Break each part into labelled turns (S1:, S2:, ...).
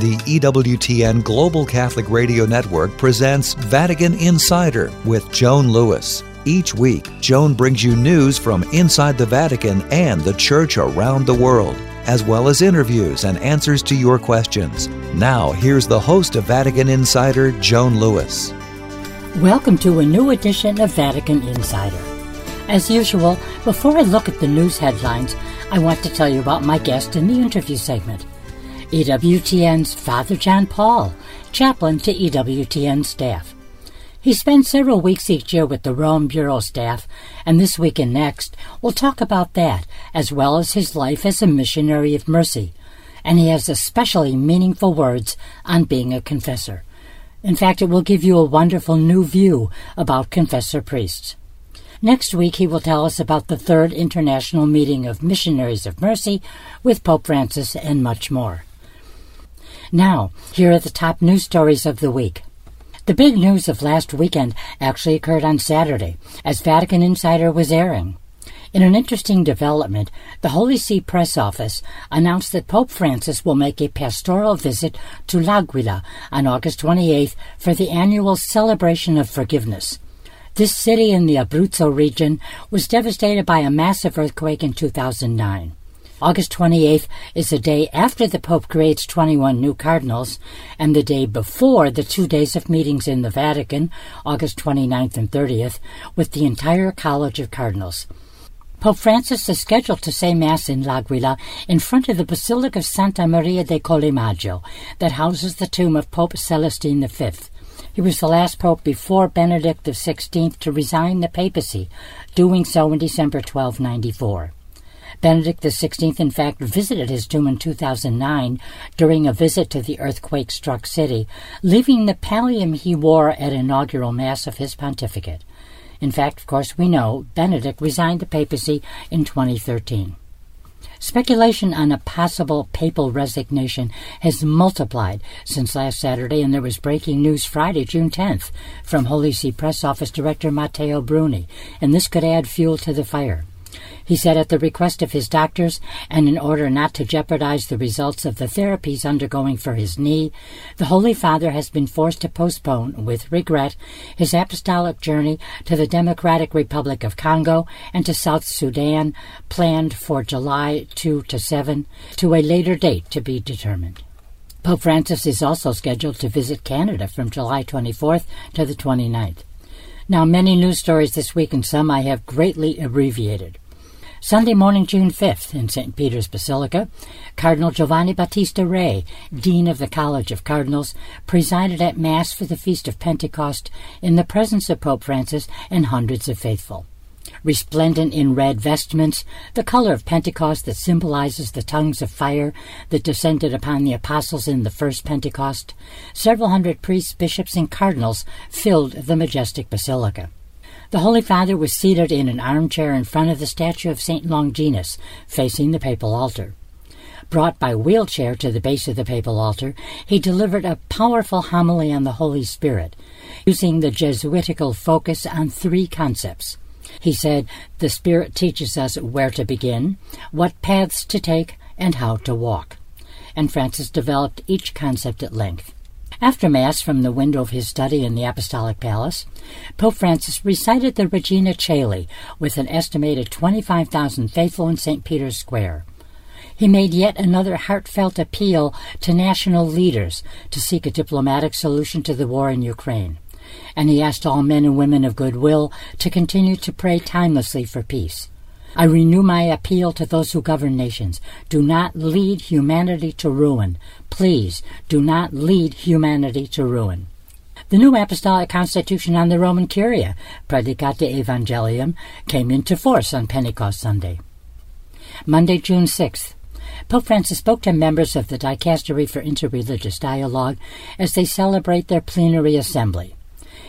S1: the EWTN Global Catholic Radio Network presents Vatican Insider with Joan Lewis. Each week, Joan brings you news from inside the Vatican and the Church around the world, as well as interviews and answers to your questions. Now, here's the host of Vatican Insider, Joan Lewis.
S2: Welcome to a new edition of Vatican Insider. As usual, before I look at the news headlines, I want to tell you about my guest in the interview segment. EWTN's Father John Paul, chaplain to EWTN staff. He spends several weeks each year with the Rome Bureau staff, and this week and next we'll talk about that, as well as his life as a missionary of mercy. And he has especially meaningful words on being a confessor. In fact, it will give you a wonderful new view about confessor priests. Next week, he will tell us about the third international meeting of missionaries of mercy with Pope Francis and much more. Now, here are the top news stories of the week. The big news of last weekend actually occurred on Saturday, as Vatican Insider was airing. In an interesting development, the Holy See press office announced that Pope Francis will make a pastoral visit to L'Aquila on August 28th for the annual celebration of forgiveness. This city in the Abruzzo region was devastated by a massive earthquake in 2009. August 28th is the day after the Pope creates 21 new cardinals and the day before the two days of meetings in the Vatican, August 29th and 30th, with the entire College of Cardinals. Pope Francis is scheduled to say Mass in L'Aquila in front of the Basilica of Santa Maria de Collemaggiore that houses the tomb of Pope Celestine V. He was the last pope before Benedict XVI to resign the papacy, doing so in December 1294. Benedict XVI, in fact, visited his tomb in 2009 during a visit to the earthquake struck city, leaving the pallium he wore at inaugural Mass of his pontificate. In fact, of course, we know Benedict resigned the papacy in 2013. Speculation on a possible papal resignation has multiplied since last Saturday, and there was breaking news Friday, June 10th, from Holy See Press Office Director Matteo Bruni, and this could add fuel to the fire. He said at the request of his doctors, and in order not to jeopardize the results of the therapies undergoing for his knee, the Holy Father has been forced to postpone, with regret, his apostolic journey to the Democratic Republic of Congo and to South Sudan, planned for July 2 to 7, to a later date to be determined. Pope Francis is also scheduled to visit Canada from July 24th to the 29th. Now, many news stories this week, and some I have greatly abbreviated. Sunday morning, June 5th, in St. Peter's Basilica, Cardinal Giovanni Battista Re, Dean of the College of Cardinals, presided at Mass for the Feast of Pentecost in the presence of Pope Francis and hundreds of faithful. Resplendent in red vestments, the color of Pentecost that symbolizes the tongues of fire that descended upon the apostles in the first Pentecost, several hundred priests, bishops, and cardinals filled the majestic basilica. The Holy Father was seated in an armchair in front of the statue of St. Longinus, facing the papal altar. Brought by wheelchair to the base of the papal altar, he delivered a powerful homily on the Holy Spirit, using the Jesuitical focus on three concepts. He said, The Spirit teaches us where to begin, what paths to take, and how to walk. And Francis developed each concept at length. After Mass from the window of his study in the Apostolic Palace, Pope Francis recited the Regina Caeli with an estimated 25,000 faithful in St. Peter's Square. He made yet another heartfelt appeal to national leaders to seek a diplomatic solution to the war in Ukraine. And he asked all men and women of goodwill to continue to pray timelessly for peace. I renew my appeal to those who govern nations. Do not lead humanity to ruin. Please, do not lead humanity to ruin. The new apostolic constitution on the Roman Curia, Praedicate Evangelium, came into force on Pentecost Sunday. Monday, June 6th. Pope Francis spoke to members of the Dicastery for Interreligious Dialogue as they celebrate their plenary assembly.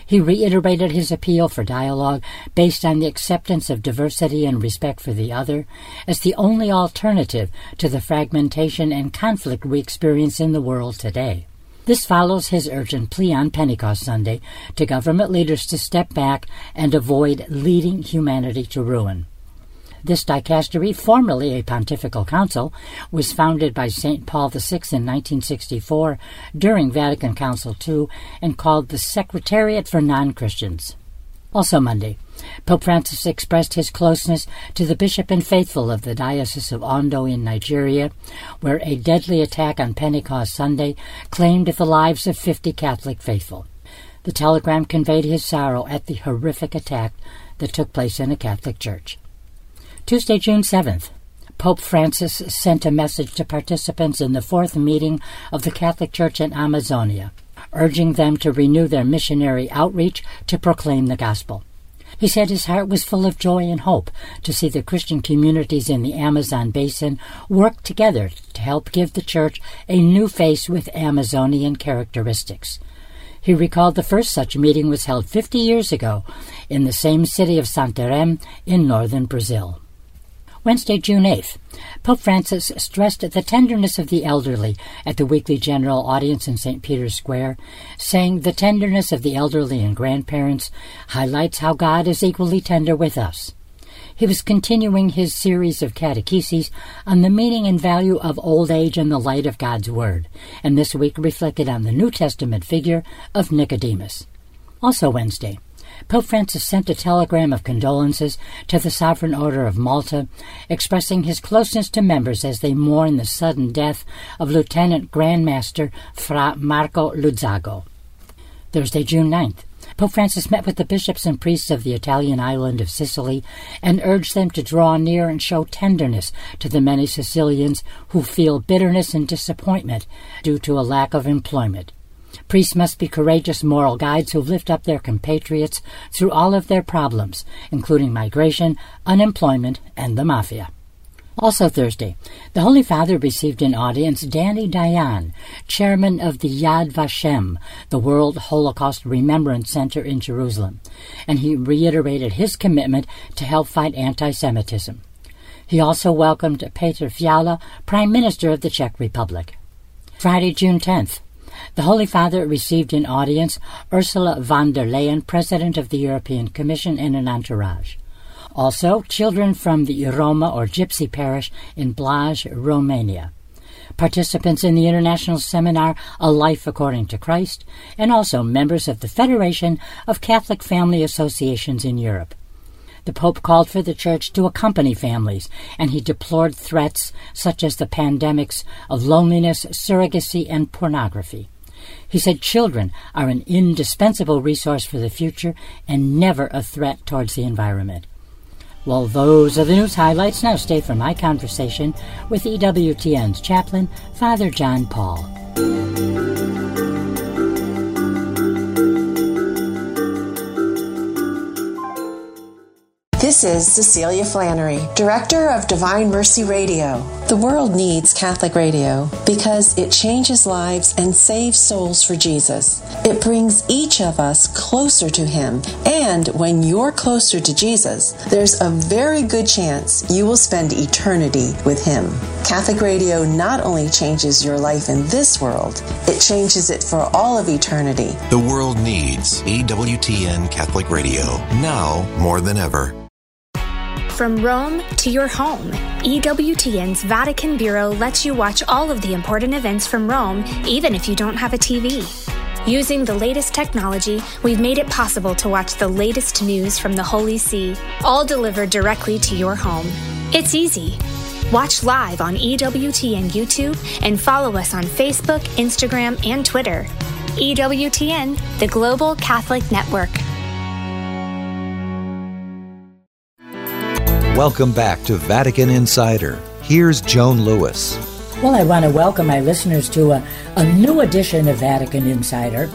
S2: He reiterated his appeal for dialogue based on the acceptance of diversity and respect for the other as the only alternative to the fragmentation and conflict we experience in the world today. This follows his urgent plea on Pentecost Sunday to government leaders to step back and avoid leading humanity to ruin. This dicastery, formerly a pontifical council, was founded by St. Paul VI in 1964 during Vatican Council II and called the Secretariat for Non Christians. Also Monday, Pope Francis expressed his closeness to the bishop and faithful of the Diocese of Ondo in Nigeria, where a deadly attack on Pentecost Sunday claimed the lives of 50 Catholic faithful. The telegram conveyed his sorrow at the horrific attack that took place in a Catholic church. Tuesday, June 7th, Pope Francis sent a message to participants in the fourth meeting of the Catholic Church in Amazonia urging them to renew their missionary outreach to proclaim the gospel. He said his heart was full of joy and hope to see the Christian communities in the Amazon basin work together to help give the church a new face with Amazonian characteristics. He recalled the first such meeting was held 50 years ago in the same city of Santarém in northern Brazil. Wednesday, June 8th, Pope Francis stressed the tenderness of the elderly at the weekly general audience in St. Peter's Square, saying the tenderness of the elderly and grandparents highlights how God is equally tender with us. He was continuing his series of catecheses on the meaning and value of old age in the light of God's Word, and this week reflected on the New Testament figure of Nicodemus. Also Wednesday, Pope Francis sent a telegram of condolences to the Sovereign Order of Malta, expressing his closeness to members as they mourn the sudden death of Lieutenant Grand Master Fra Marco Luzzago. Thursday, June 9th. Pope Francis met with the bishops and priests of the Italian island of Sicily and urged them to draw near and show tenderness to the many Sicilians who feel bitterness and disappointment due to a lack of employment. Priests must be courageous moral guides who lift up their compatriots through all of their problems, including migration, unemployment, and the mafia. Also Thursday, the Holy Father received in audience Danny Dayan, chairman of the Yad Vashem, the World Holocaust Remembrance Center in Jerusalem, and he reiterated his commitment to help fight anti-Semitism. He also welcomed Petr Fiala, Prime Minister of the Czech Republic. Friday, June 10th, the Holy Father received in audience Ursula von der Leyen, President of the European Commission, and an entourage. Also, children from the Roma or Gypsy parish in Blaj, Romania. Participants in the international seminar A Life According to Christ, and also members of the Federation of Catholic Family Associations in Europe. The Pope called for the Church to accompany families, and he deplored threats such as the pandemics of loneliness, surrogacy, and pornography. He said children are an indispensable resource for the future and never a threat towards the environment. Well, those are the news highlights. Now stay for my conversation with EWTN's chaplain, Father John Paul.
S3: This is Cecilia Flannery, Director of Divine Mercy Radio. The world needs Catholic radio because it changes lives and saves souls for Jesus. It brings each of us closer to Him, and when you're closer to Jesus, there's a very good chance you will spend eternity with Him. Catholic radio not only changes your life in this world, it changes it for all of eternity.
S4: The world needs EWTN Catholic Radio now more than ever.
S5: From Rome to your home, EWTN's Vatican Bureau lets you watch all of the important events from Rome, even if you don't have a TV. Using the latest technology, we've made it possible to watch the latest news from the Holy See, all delivered directly to your home. It's easy. Watch live on EWTN YouTube and follow us on Facebook, Instagram, and Twitter. EWTN, the Global Catholic Network.
S1: Welcome back to Vatican Insider. Here's Joan Lewis.
S2: Well, I want to welcome my listeners to a, a new edition of Vatican Insider.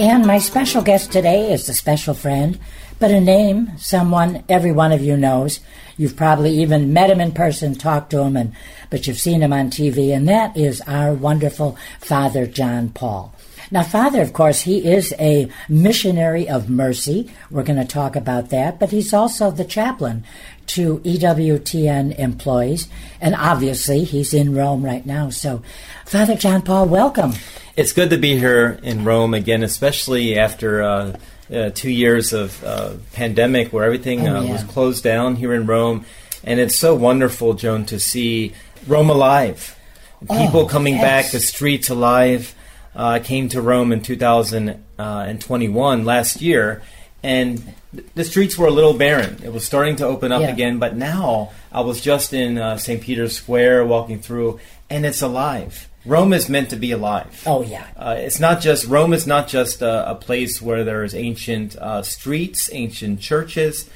S2: And my special guest today is a special friend, but a name someone every one of you knows. You've probably even met him in person, talked to him, and but you've seen him on TV, and that is our wonderful Father John Paul. Now, Father, of course, he is a missionary of mercy. We're going to talk about that, but he's also the chaplain to EWTN employees. And obviously, he's in Rome right now. So, Father John Paul, welcome.
S6: It's good to be here in Rome again, especially after. Uh, uh, two years of uh, pandemic where everything
S2: oh,
S6: uh,
S2: yeah.
S6: was closed down here in Rome. And it's so wonderful, Joan, to see Rome alive. People
S2: Oh,
S6: coming
S2: yes.
S6: back, the streets alive. Uh, I came to Rome in 2021, last year, and the streets were a little barren. It was starting to open up
S2: Yeah.
S6: again, but now I was just in uh, St. Peter's Square walking through, and it's alive. Rome is meant to be alive.
S2: Oh, yeah.
S6: Uh, it's not just Rome is not just a, a place where there's ancient uh, streets, ancient churches.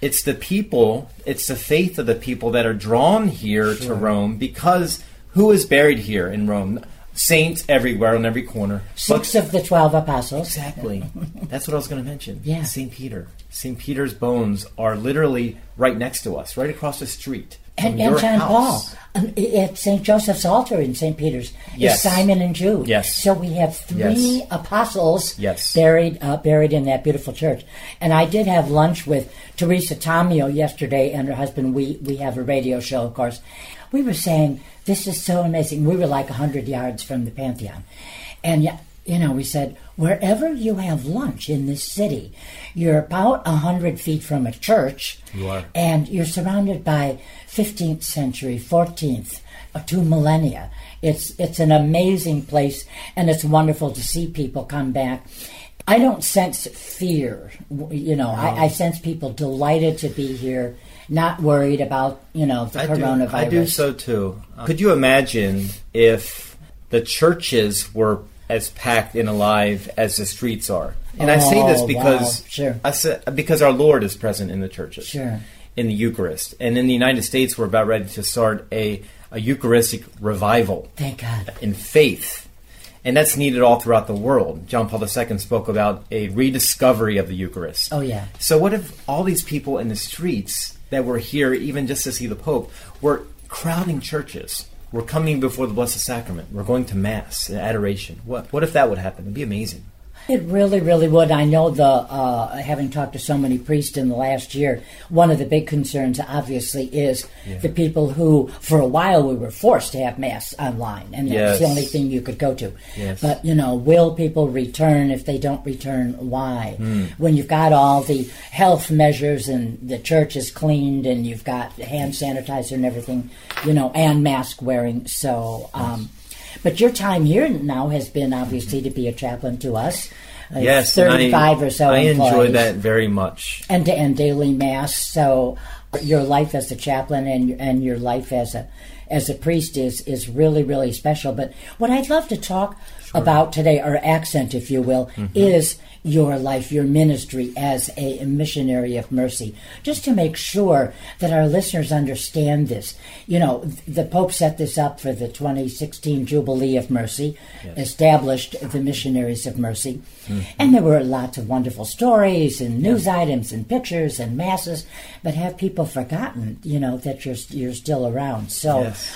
S6: It's the people, it's the faith of the people that are drawn here to Rome because who is buried here in Rome? Saints everywhere on every corner.
S2: Six of the 12 apostles.
S6: Exactly. That's what I was going to mention.
S2: Yeah.
S6: St. Peter. St. Peter's bones are literally right next to us, right across the street.
S2: And, and John Paul um, at St. Joseph's altar in St. Peter's
S6: Yes.
S2: is Simon and Jude.
S6: Yes.
S2: So we have three
S6: Yes.
S2: apostles
S6: Yes.
S2: buried uh, buried in that beautiful church. And I did have lunch with Teresa Tomeo yesterday and her husband. We we have a radio show, of course. We were saying this is so amazing. We were like hundred yards from the Pantheon, and yeah. You know, we said, wherever you have lunch in this city, you're about a hundred feet from a church.
S6: You are.
S2: And you're surrounded by 15th century, 14th, uh, two millennia. It's it's an amazing place, and it's wonderful to see people come back. I don't sense fear. You know, I, I sense people delighted to be here, not worried about you know the
S6: I do,
S2: coronavirus.
S6: I do so too. Could you imagine if the churches were as packed and alive as the streets are? And I say this
S2: Oh,
S6: because
S2: wow. Sure.
S6: I say, because our Lord is present in the churches,
S2: Sure.
S6: in the Eucharist, and in the United States, we're about ready to start a a Eucharistic revival
S2: Thank God.
S6: in faith. And that's needed all throughout the world. John Paul II spoke about a rediscovery of the Eucharist.
S2: Oh, yeah.
S6: So, what if all these people in the streets that were here, even just to see the Pope, were crowding churches? We're coming before the Blessed Sacrament. We're going to Mass and adoration. What, what if that would happen? It'd be amazing.
S2: It really, really would. I know the uh, having talked to so many priests in the last year, one of the big concerns, obviously, is the people who, for a while, we were forced to have mass online, and that was the only thing you could go to.
S6: Yes.
S2: But you know, will people return? If they don't return, why?
S6: Hmm.
S2: When you've got all the health measures and the church is cleaned, and you've got hand sanitizer and everything, you know, and mask wearing. So. Um, but your time here now has been obviously to be a chaplain to us. Uh,
S6: Yes, and I-
S2: 35 or so
S6: I enjoy that very much.
S2: And, and daily mass. So your life as a chaplain and and your life as a as a priest is is really really special. But what I'd love to talk about today, or accent, if you will,
S6: Mm-hmm.
S2: is your life, your ministry as a missionary of mercy, just to make sure that our listeners understand this. You know, the Pope set this up for the 2016 Jubilee of Mercy, established the Missionaries of Mercy, and there were lots of wonderful stories and news items and pictures and masses, but have people forgotten, you know, that you're you're still around? So.
S6: Yes.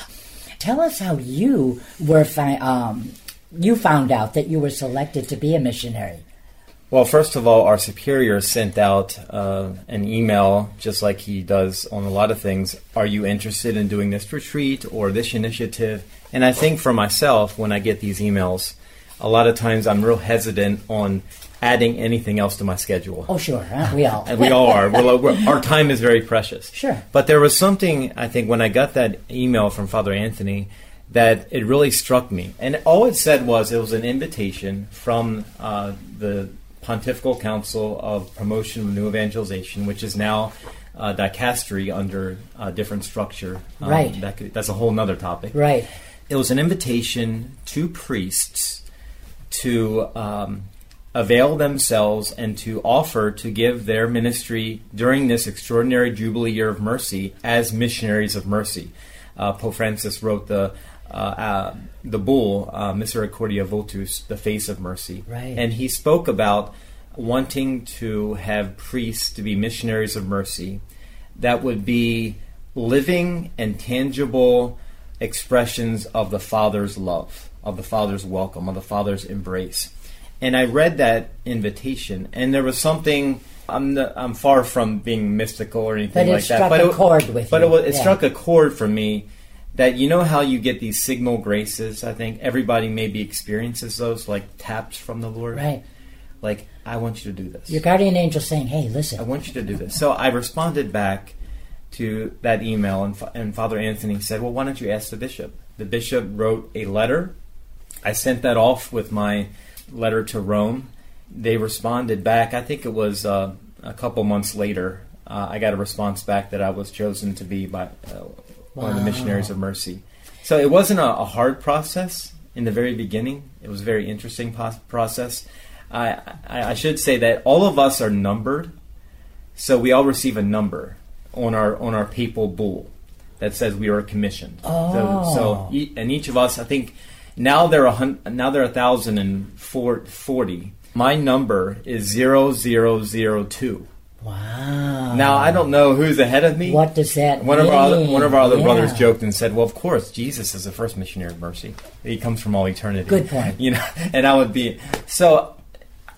S2: Tell us how you were fi- um, you found out that you were selected to be a missionary.
S6: Well, first of all, our superior sent out uh, an email, just like he does on a lot of things. Are you interested in doing this retreat or this initiative? And I think for myself, when I get these emails, a lot of times I'm real hesitant on adding anything else to my schedule.
S2: Oh, sure, huh? we all.
S6: And we all are. We're, we're, our time is very precious.
S2: Sure.
S6: But there was something, I think, when I got that email from Father Anthony, that it really struck me. And all it said was it was an invitation from uh, the Pontifical Council of Promotion of New Evangelization, which is now uh, dicastery under a different structure. Um,
S2: Right.
S6: That could, that's a whole other topic
S2: Right.
S6: it was an invitation to priests to um, avail themselves and to offer to give their ministry during this extraordinary Jubilee year of mercy as missionaries of mercy. Uh, Pope Francis wrote the uh, uh, the bull uh, Misericordiae Vultus, the face of mercy,
S2: Right.
S6: and he spoke about wanting to have priests to be missionaries of mercy that would be living and tangible expressions of the Father's love, of the Father's welcome, of the Father's embrace. And I read that invitation, and there was something. I'm the, I'm far from being mystical or anything
S2: But it
S6: like
S2: struck
S6: that.
S2: a chord with
S6: but
S2: you,
S6: it, was, it
S2: yeah.
S6: struck a chord for me that you know how you get these signal graces. I think everybody maybe experiences those like taps from the Lord.
S2: Right.
S6: Like I want you to do this.
S2: Your guardian angel saying, "Hey, listen.
S6: I want you to do this. So I responded back to that email, and, and Father Anthony said, "Well, why don't you ask the bishop?" The bishop wrote a letter. I sent that off with my letter to Rome. They responded back. I think it was uh, a couple months later. Uh, I got a response back that I was chosen to be by uh, one of the missionaries of mercy. So it wasn't a, a, hard process in the very beginning. It was a very interesting po- process. I, I, I should say that all of us are numbered, so we all receive a number on our on our papal bull that says we are commissioned.
S2: Oh.
S6: So, so oh. e- and each of us, I think, now there are a hun- now there are a thousand and forty. My number is zero zero zero two.
S2: Wow.
S6: Now I don't know who's ahead of me.
S2: What does that
S6: one
S2: mean?
S6: Of our other, one of our other
S2: yeah.
S6: brothers joked and said, "Well, of course, Jesus is the first missionary of mercy. He comes from all eternity."
S2: Good point.
S6: You know, and I would be so.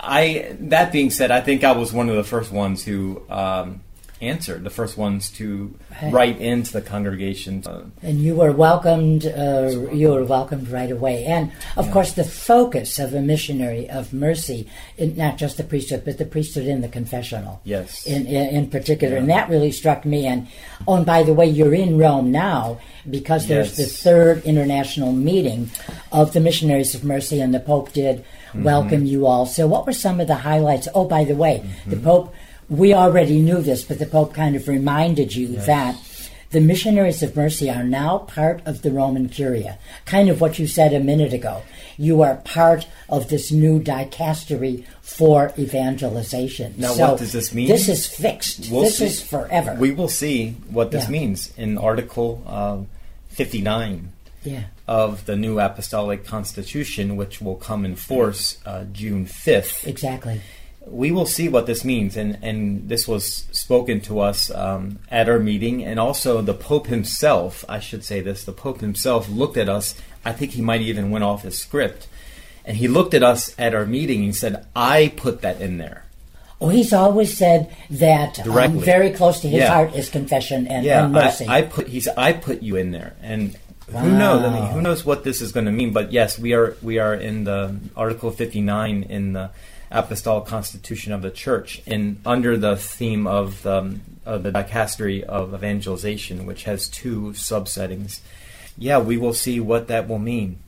S6: I that being said, I think I was one of the first ones who um, answered, the first ones to
S2: Right.
S6: write into the congregation.
S2: And you were welcomed. Uh, you were welcomed right away. And of course, the focus of a missionary of mercy, in, not just the priesthood, but the priesthood in the confessional.
S6: Yes.
S2: In in, in particular, and that really struck me. And oh, and by the way, you're in Rome now because there's the third international meeting of the missionaries of mercy, and the Pope did
S6: Mm-hmm.
S2: welcome you all. So, what were some of the highlights? Oh, by the way, the
S6: Mm-hmm.
S2: Pope. We already knew this, but the Pope kind of reminded you that the missionaries of mercy are now part of the Roman Curia. Kind of what you said a minute ago. You are part of this new dicastery for evangelization.
S6: Now,
S2: So
S6: what does this mean?
S2: This is fixed.
S6: We'll
S2: this
S6: see.
S2: is forever.
S6: We will see what this
S2: Yeah.
S6: means in Article uh, 59
S2: yeah.
S6: of the new Apostolic Constitution, which will come in force uh, June 5th.
S2: Exactly.
S6: We will see what this means, and, and this was spoken to us um, at our meeting, and also the Pope himself. I should say this: the Pope himself looked at us. I think he might even went off his script, and he looked at us at our meeting and said, "I put that in there."
S2: Oh, he's always said that um, very close to his
S6: Yeah.
S2: heart is confession and,
S6: Yeah,
S2: and mercy.
S6: I, I put he's I put you in there, and who knows? I mean, who knows what this is going to mean? But yes, we are we are in the Article fifty nine in the Apostolic Constitution of the Church, and under the theme of the, of the dicastery of evangelization, which has two subsettings. Yeah, we will see what that will mean.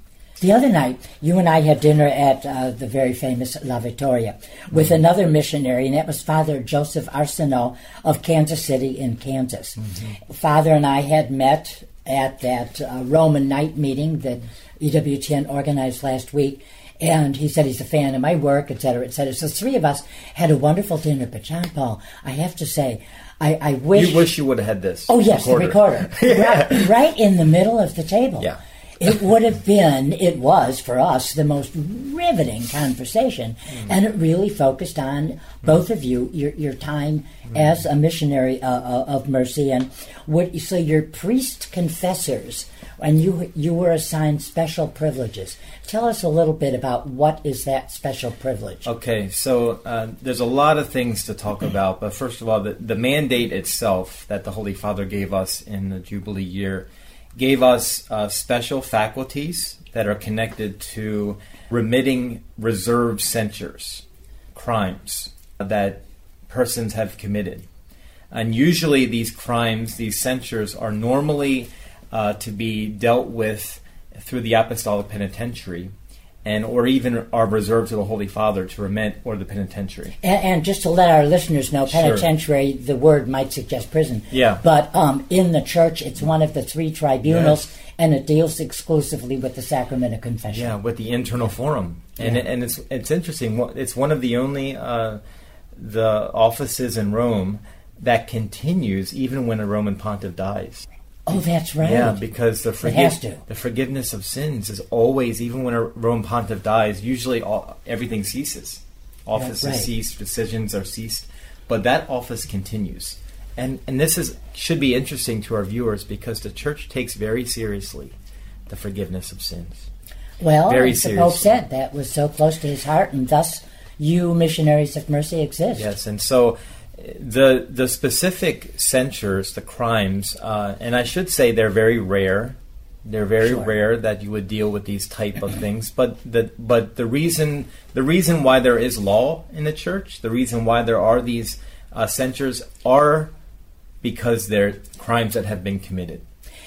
S2: The other night, you and I had dinner at uh, the very famous La Vittoria with
S6: Mm-hmm.
S2: another missionary, and that was Father Joseph Arsenault of Kansas City in Kansas.
S6: Mm-hmm.
S2: Father and I had met at that uh, Roman night meeting that EWTN organized last week, and he said he's a fan of my work, et cetera, et cetera. So three of us had a wonderful dinner. But John Paul, I have to say, I, I wish.
S6: You wish you would have had this.
S2: Oh yes, the recorder, right, right in the middle of the table.
S6: Yeah.
S2: it would have been, it was for us the most riveting conversation, and it really focused on both of you, your your time as a missionary uh, uh, of mercy, and what. So your priest confessors, and you you were assigned special privileges. Tell us a little bit about what is that special privilege.
S6: Okay, so uh, there's a lot of things to talk about, but first of all, the, the mandate itself that the Holy Father gave us in the Jubilee year gave us uh, special faculties that are connected to remitting reserved censures, crimes that persons have committed. And usually, these crimes, these censures, are normally uh, to be dealt with through the apostolic penitentiary, and or even are reserved to the Holy Father to remit or the penitentiary.
S2: And, and just to let our listeners know,
S6: Sure.
S2: penitentiary, the word might suggest prison.
S6: Yeah.
S2: But um, in the church, it's one of the three tribunals, and it deals exclusively with the sacrament of confession.
S6: Yeah, with the internal forum, and
S2: Yeah.
S6: and it's it's interesting. It's one of the only uh, the offices in Rome that continues even when a Roman pontiff dies.
S2: Oh, that's right.
S6: Yeah, because the
S2: has to.
S6: forgive, the forgiveness of sins is always, even when a Roman pontiff dies, usually all, everything ceases. Offices
S2: right.
S6: cease, decisions are ceased, but that office continues. And and this is should be interesting to our viewers because the church takes very seriously the forgiveness of sins.
S2: well,
S6: very
S2: as the Pope said, that was so close to his heart, and thus you missionaries of mercy exist.
S6: Yes, and so the the specific censures, the crimes, uh, and I should say they're very rare. They're very
S2: Sure.
S6: rare that you would deal with these type of things. But the but the reason the reason why there is law in the church, the reason why there are these uh, censures are because they're crimes that have been committed.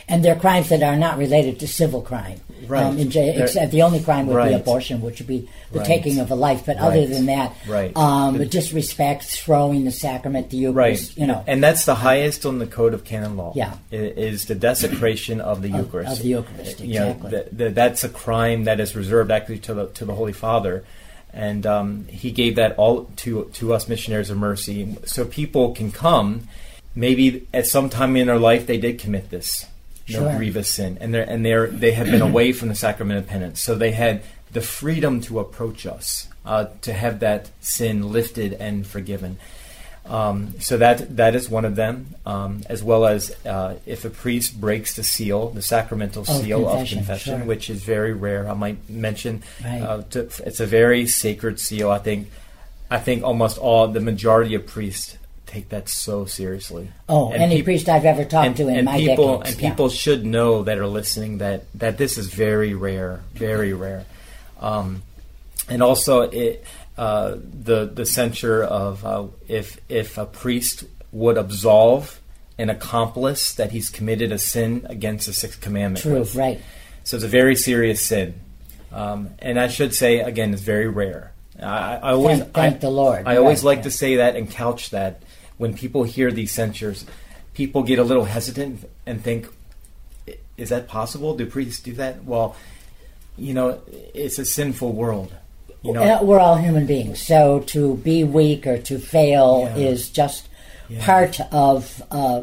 S2: And they're crimes that are not related to civil crime.
S6: Right.
S2: Um, in j-
S6: They're-
S2: except the only crime would be abortion, which would be the
S6: Right.
S2: taking of a life. But other than that,
S6: Right.
S2: um,
S6: The-
S2: disrespect, throwing the sacrament, the
S6: Right.
S2: You know.
S6: And that's the highest on the code of canon law.
S2: Yeah.
S6: Is the desecration of the
S2: Of-
S6: Eucharist.
S2: of the Eucharist,
S6: You know,
S2: exactly.
S6: th- th- that's a crime that is reserved actually to the to the Holy Father, and um, he gave that all to to us missionaries of mercy, so people can come. Maybe at some time in their life they did commit this no
S2: Sure.
S6: grievous sin, and they're and they're they have been away from the sacrament of penance, so they had the freedom to approach us, uh, to have that sin lifted and forgiven. Um, so that that is one of them, um, as well as uh, if a priest breaks the seal, the sacramental
S2: Oh,
S6: seal
S2: confession,
S6: of confession,
S2: sure.
S6: which is very rare. I might mention
S2: Right.
S6: uh, to, it's a very sacred seal. I think I think almost all the majority of priests take that so seriously.
S2: Oh,
S6: And
S2: any priest I've ever talked
S6: and,
S2: to in
S6: and
S2: my
S6: people
S2: decades.
S6: and
S2: yeah.
S6: people should know that are listening that that this is very rare, very rare, um, and also it, uh, the the censure of uh, if if a priest would absolve an accomplice that he's committed a sin against the sixth commandment.
S2: True,
S6: with.
S2: right.
S6: So it's a very serious sin, um, and I should say again, it's very rare. I, I always
S2: Thank- thank
S6: I,
S2: the Lord.
S6: I always
S2: Right,
S6: like to say that and couch that when people hear these censures, people get a little hesitant and think, "Is that possible? Do priests do that?" Well, you know, it's a sinful world. You know,
S2: Uh, we're all human beings, so to be weak or to fail
S6: Yeah.
S2: is just
S6: Yeah.
S2: part of uh,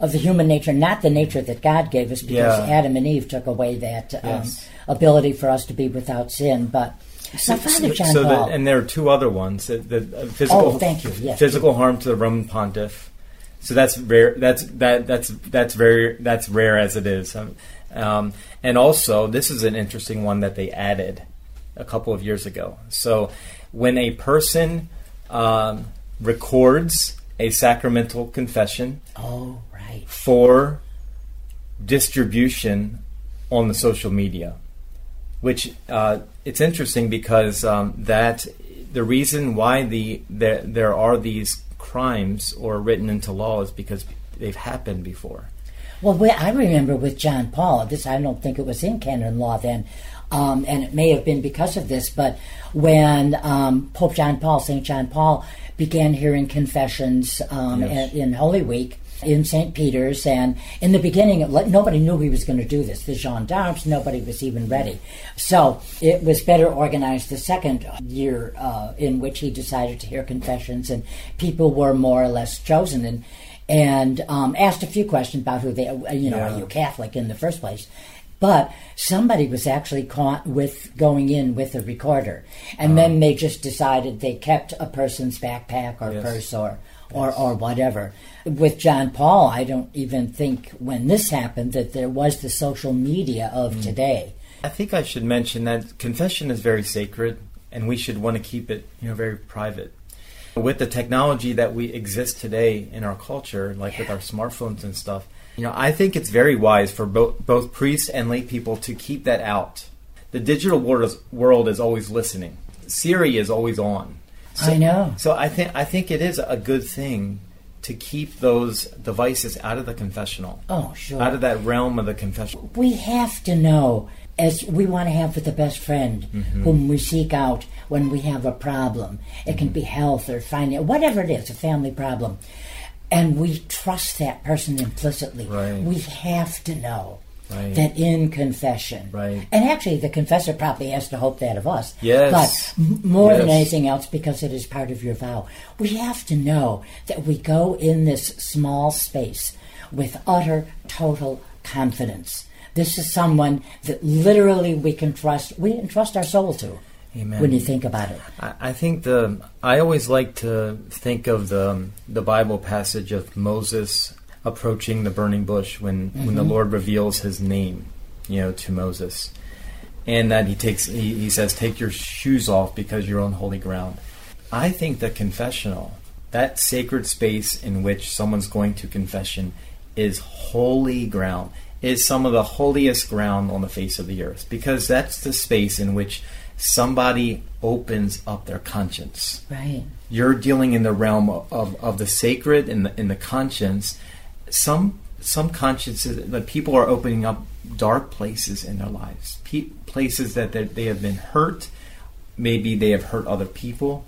S2: of the human nature, not the nature that God gave us, because
S6: Yeah.
S2: Adam and Eve took away that um,
S6: Yes.
S2: ability for us to be without sin. But now, Father John
S6: so
S2: Paul,
S6: that, and there are two other ones. The, the uh, physical,
S2: Oh, thank you, yes.
S6: physical harm to the Roman pontiff. So that's rare. That's that that's that's very that's rare as it is. Um, um, and also, this is an interesting one that they added a couple of years ago. So when a person um, records a sacramental confession
S2: oh right,
S6: for distribution on the social media, which uh, it's interesting because um, that the reason why the there, there are these crimes or written into law is because they've happened before.
S2: Well, we, I remember with John Paul, this I don't think it was in canon law then, um, and it may have been because of this, but when um, Pope John Paul, St. John Paul, began hearing confessions um,
S6: Yes.
S2: in, in Holy Week in St. Peter's, and in the beginning, nobody knew he was going to do this. The gendarmes, nobody was even ready. So it was better organized the second year uh, in which he decided to hear confessions, and people were more or less chosen. And and um, asked a few questions about who they, uh, you know,
S6: Yeah.
S2: are you Catholic in the first place? But somebody was actually caught with going in with a recorder, and then they just decided they kept a person's backpack or
S6: Yes.
S2: purse or, or or whatever. With John Paul, I don't even think when this happened that there was the social media of mm. today.
S6: I think I should mention that confession is very sacred, and we should want to keep it, you know, very private. With the technology that we exist today in our culture, like with our smartphones and stuff, you know, I think it's very wise for both both priests and lay people to keep that out. The digital world is, world is always listening. Siri is always on.
S2: I know.
S6: So I think I think it is a good thing to keep those devices out of the confessional,
S2: Oh, sure.
S6: out of that realm of the confessional.
S2: we have to know as we want to have with the best friend
S6: Mm-hmm.
S2: whom we seek out when we have a problem it can be health or finance whatever it is a family problem and we trust that person implicitly
S6: Right.
S2: we have to know
S6: Right.
S2: that in confession
S6: Right.
S2: and actually the confessor probably has to hope that of us
S6: Yes.
S2: but more than anything else because it is part of your vow we have to know that we go in this small space with utter total confidence this is someone that literally we can trust we entrust our soul to
S6: Amen.
S2: when you think about it
S6: I, I think the I always like to think of the the Bible passage of Moses approaching the burning bush when when the mm-hmm. Lord reveals His name, you know, to Moses, and that he takes he, he says, "Take your shoes off because you're on holy ground." I think the confessional, that sacred space in which someone's going to confession, is holy ground. Is some of the holiest ground on the face of the earth because that's the space in which somebody opens up their conscience.
S2: right
S6: You're dealing in the realm of, of, of the sacred and the, in the conscience, some some consciences that people are opening up dark places in their lives, Pe- places that they have been hurt, maybe they have hurt other people,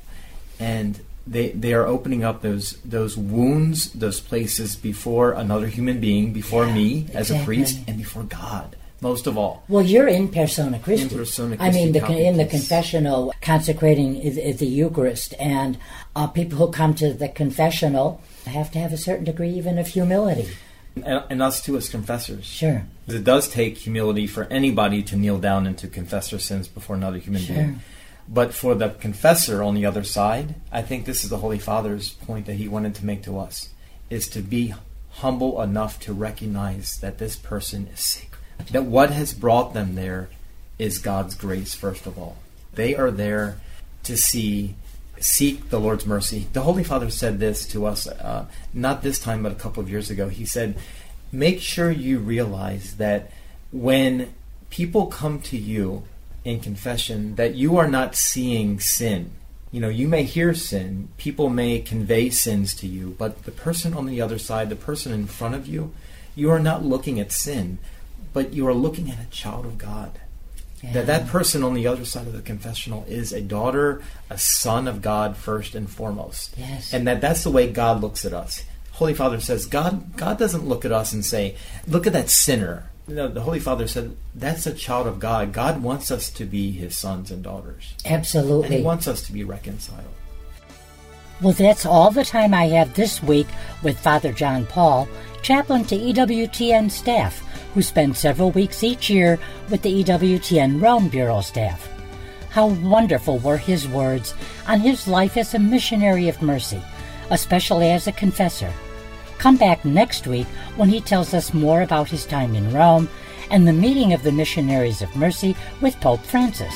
S6: and they they are opening up those those wounds, those places before another human being, before
S2: Yeah,
S6: me as a priest, and before God. Most of all,
S2: Well, you're in persona Christi.
S6: In persona
S2: I mean, the, in the confessional, consecrating is, is the Eucharist, and uh, people who come to the confessional have to have a certain degree even of humility.
S6: and, and us too as confessors.
S2: Sure.
S6: It does take humility for anybody to kneel down and to confess their sins before another human
S2: Sure.
S6: being. But for the confessor on the other side, I think this is the Holy Father's point that he wanted to make to us, is to be humble enough to recognize that this person is sacred. That what has brought them there is God's grace, first of all. They are there to see, seek the Lord's mercy. The Holy Father said this to us, uh, not this time, but a couple of years ago. He said, Make sure you realize that when people come to you in confession, that you are not seeing sin. You know, you may hear sin, people may convey sins to you, but the person on the other side, the person in front of you, you are not looking at sin, but you are looking at a child of God. That that person on the other side of the confessional is a daughter, a son of God first and foremost.
S2: Yes.
S6: And that that's the way God looks at us. Holy Father says God God doesn't look at us and say, "Look at that sinner." No, the Holy Father said, "That's a child of God. God wants us to be his sons and daughters.
S2: Absolutely, And
S6: he wants us to be reconciled."
S2: Well, that's all the time I have this week with Father John Paul, chaplain to EWTN staff, who spend several weeks each year with the EWTN Rome Bureau staff. How wonderful were his words on his life as a missionary of mercy, especially as a confessor. Come back next week when he tells us more about his time in Rome and the meeting of the missionaries of mercy with Pope Francis.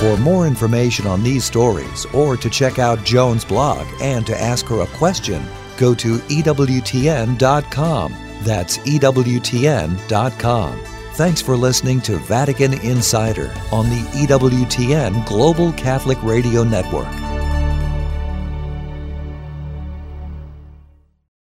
S1: For more information on these stories or to check out Joan's blog and to ask her a question, go to EWTN.com. That's EWTN.com. Thanks for listening to Vatican Insider on the EWTN Global Catholic Radio Network.